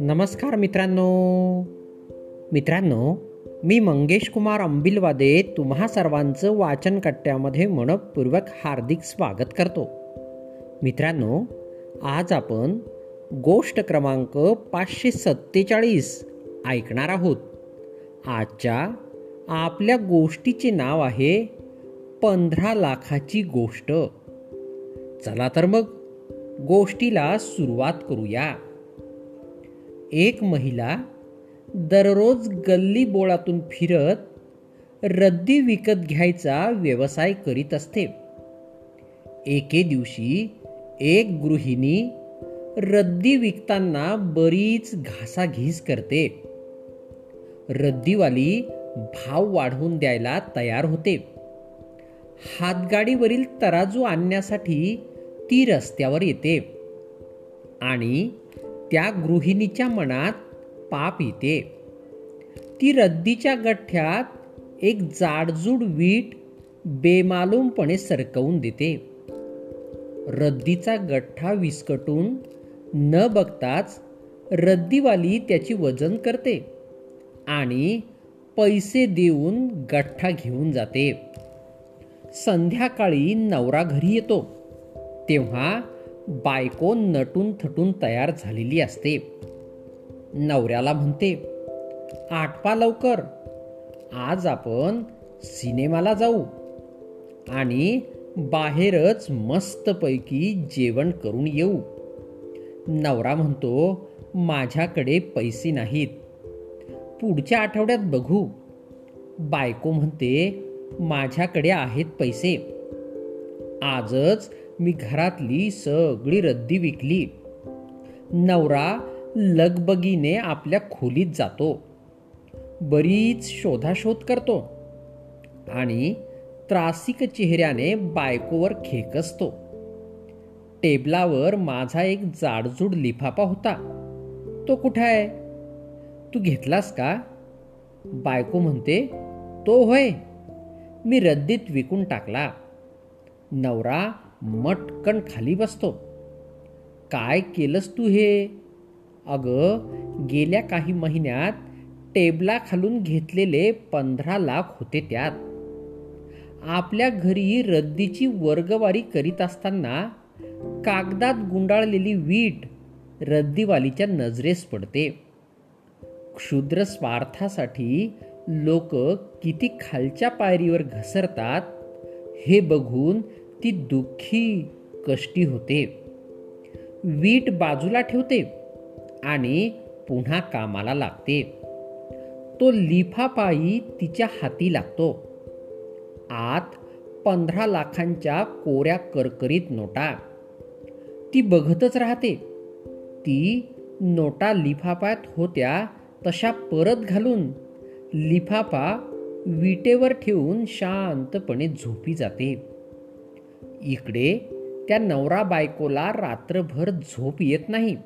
नमस्कार मित्रांनो. मित्रांनो मी मंगेश कुमार अंबिलवादे तुम्हा सर्वांचं वाचन कट्ट्यामध्ये मनपूर्वक हार्दिक स्वागत करतो. मित्रांनो आज आपण गोष्ट क्रमांक पाचशे सत्तेचाळीस ऐकणार आहोत. आजच्या आपल्या गोष्टीचे नाव आहे पंधरा लाखाची गोष्ट. चला तर मग गोष्टीला सुरुवात करूया. एक महिला दररोज गल्ली बोळातून फिरत रद्दी विकत घ्यायचा व्यवसाय करीत असते. एके दिवशी एक गृहिणी रद्दी विकताना बरीच घासाघीस करते. रद्दीवाली भाव वाढवून द्यायला तयार होते. हातगाडीवरील तराजू आणण्यासाठी ती रस्त्यावर येते आणि त्या गृहिणीच्या मनात पाप येते. ती रद्दीच्या गठ्ठ्यात एक जाडजूड वीट बेमालूमपणे सरकवून देते. रद्दीचा गठ्ठा विस्कटून न बघताच रद्दीवाली त्याची वजन करते आणि पैसे देऊन गठ्ठा घेऊन जाते. संध्याकाळी नवरा घरी येतो. तेव्हा बायको नटून थटून तयार झालेली असते. नवऱ्याला म्हणते आठपा लवकर. आज आपण सिनेमाला जाऊ आणि बाहेरच मस्तपैकी जेवण करून येऊ. नवरा म्हणतो माझ्याकडे पैसे नाहीत. पुढच्या आठवड्यात बघू. बायको म्हणते माझ्याकडे आहेत पैसे. आजच मी घरातली सगळी रद्दी विकली. नवरा लगबगीने आपल्या खोलीत जातो. बरीच शोधाशोध करतो आणि त्रासिक चेहऱ्याने बायकोवर खेकसतो. टेबलावर माझा एक जाडजूड लिफाफा होता. तो कुठे आहे? तू घेतलास का? बायको म्हणते तो होय. मी रद्दीत विकून टाकला. नवरा मटकन खाली बसतो. काय केलंस तू हे? अगं गेल्या काही महिन्यात टेबला खालून घेतलेले पंधरा लाख होते त्यात. आपल्या घरी रद्दीची वर्गवारी करीत असताना कागदात गुंडाळलेली वीट रद्दीवालीच्या नजरेस पडते. क्षुद्र स्वार्थासाठी लोक किती खालच्या पायरीवर घसरतात हे बघून ती दुःखी कष्टी होते. वीट बाजूला ठेवते आणि पुन्हा कामाला लागते. तो लिफापायी तिच्या हाती लागतो. आत पंधरा लाखांच्या कोऱ्या करकरीत नोटा. ती बघतच राहते. ती नोटा लिफापात होत्या तशा परत घालून लिफाफा विटेवर ठेवून शांतपणे झोपी जाते. इकडे त्या नवरा बायकोला रात्रभर झोप येत नाही.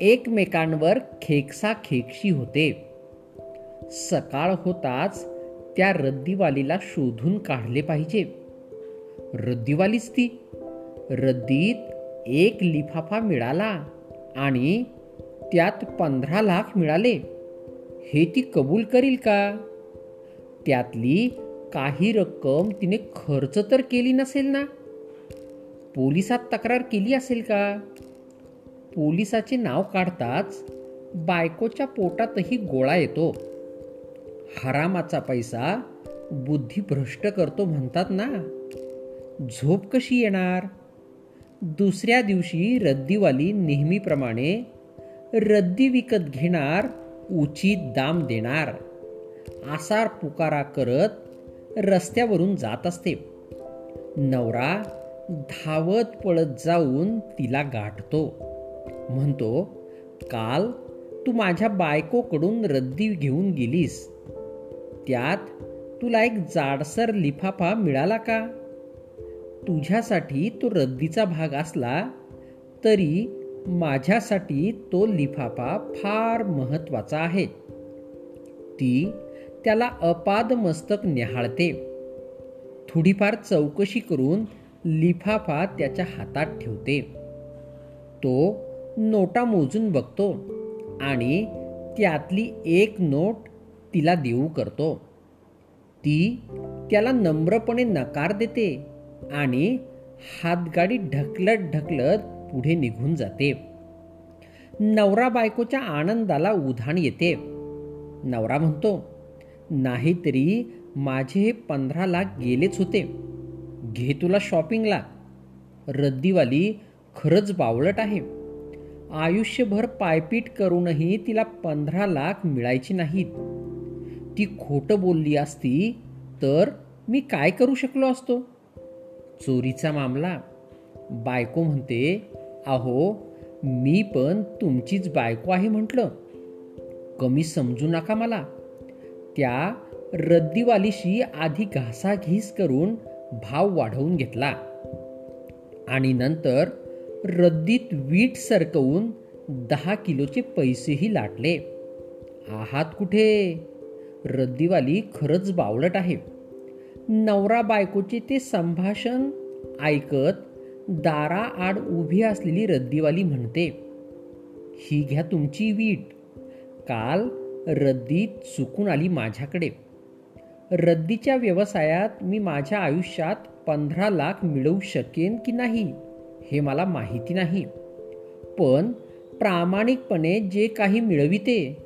एकमेकांवर खेकसा खेकशी होते. सकाळ होताच त्या रद्दीवालीला शोधून काढले पाहिजे. रद्दीवालीच ती. रद्दीत एक लिफाफा मिळाला आणि त्यात पंधरा लाख मिळाले. हे ती कबूल करील का? त्यातली काही रक्कम तिने खर्च तर केली नसेल ना? पोलिसात तक्रार केली असेल का? पोलिसाचे नाव काढताच बायकोच्या पोटातही गोळा येतो. हरामाचा पैसा बुद्धी भ्रष्ट करतो म्हणतात ना? झोप कशी येणार? दुसऱ्या दिवशी रद्दीवाली नेहमीप्रमाणे रद्दी विकत घेणार उचित दाम देणार. आसार पुकारा करत रस्त्यावरून जात असते. नवरा धावत पळत जाऊन तिला गाठतो. म्हणतो काल तू माझ्या बायकोकडून रद्दी घेऊन गेलीस. त्यात तुला एक जाडसर लिफाफा मिळाला का? तुझ्यासाठी तो रद्दीचा भाग असला तरी माझ्यासाठी तो लिफाफा फार महत्त्वाचा आहे. ती त्याला अपाद मस्तक न्याहाळते. थोडीफार चौकशी करून लिफाफा त्याच्या हातात ठेवते. तो नोटा मोजून बघतो आणि त्यातली एक नोट तिला देऊ करतो. ती त्याला नम्रपणे नकार देते आणि हातगाडी ढकलत ढकलत पुढे निघून जाते. नवरा बायकोच्या आनंदाला उधाण येते. नवरा म्हणतो नाहीतरी माझे हे पंधरा लाख गेलेच होते. घे तुला शॉपिंगला. रद्दीवाली खरंच बावळट आहे. आयुष्यभर पायपीट करूनही तिला पंधरा लाख मिळायची नाहीत. ती खोटं बोलली असती तर मी काय करू शकलो असतो? चोरीचा मामला बायको म्हणते अहो मी पण तुमचीच बायको आहे म्हटलं. कमी समजू नका मला. त्या रद्दीवालीशी आधी घासाघीस करून भाव वाढवून घेतला. आणि नंतर रद्दीत वीट सरकवून दहा किलोचे पैसेही लाटले. आहात कुठे? रद्दीवाली खरंच बावळट आहे. नवरा बायकोचे ते संभाषण ऐकत दारा आड उभी असलेली रद्दीवाली म्हणते ही घ्या तुमची वीट. काल रद्दी चुकून आली माझ्याकडे. रद्दीच्या व्यवसायात मी माझ्या आयुष्यात पंधरा लाख मिळवू शकेन की नाही हे मला माहिती नाही. पण प्रामाणिकपणे जे काही मिळविते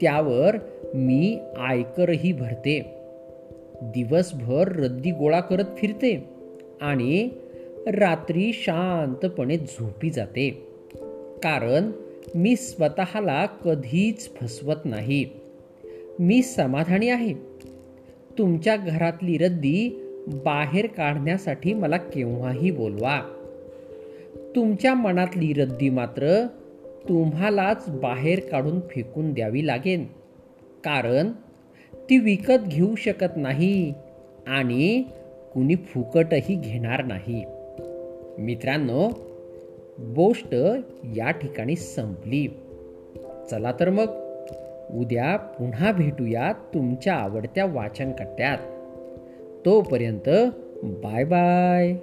त्यावर मी आयकरही भरते. दिवसभर रद्दी गोळा करत फिरते आणि रात्री शांतपणे झोपी जाते. कारण मी स्वतःला कधीच फसवत नाही. मी समाधानी आहे. तुमच्या घरातली रद्दी बाहेर काढण्यासाठी मला केव्हाही बोलवा. तुमच्या मनातली रद्दी मात्र तुम्हालाच बाहेर काढून फेकून द्यावी लागेल कारण ती विकत घेऊ शकत नाही आणि कुणी फुकटही घेणार नाही. मित्रांनो गोष्ट या ठिकाणी संपली. चला तर मग उद्या पुन्हा भेटूया तुमच्या आवडत्या वाचन कट्ट्यात तोपर्यंत बाय बाय.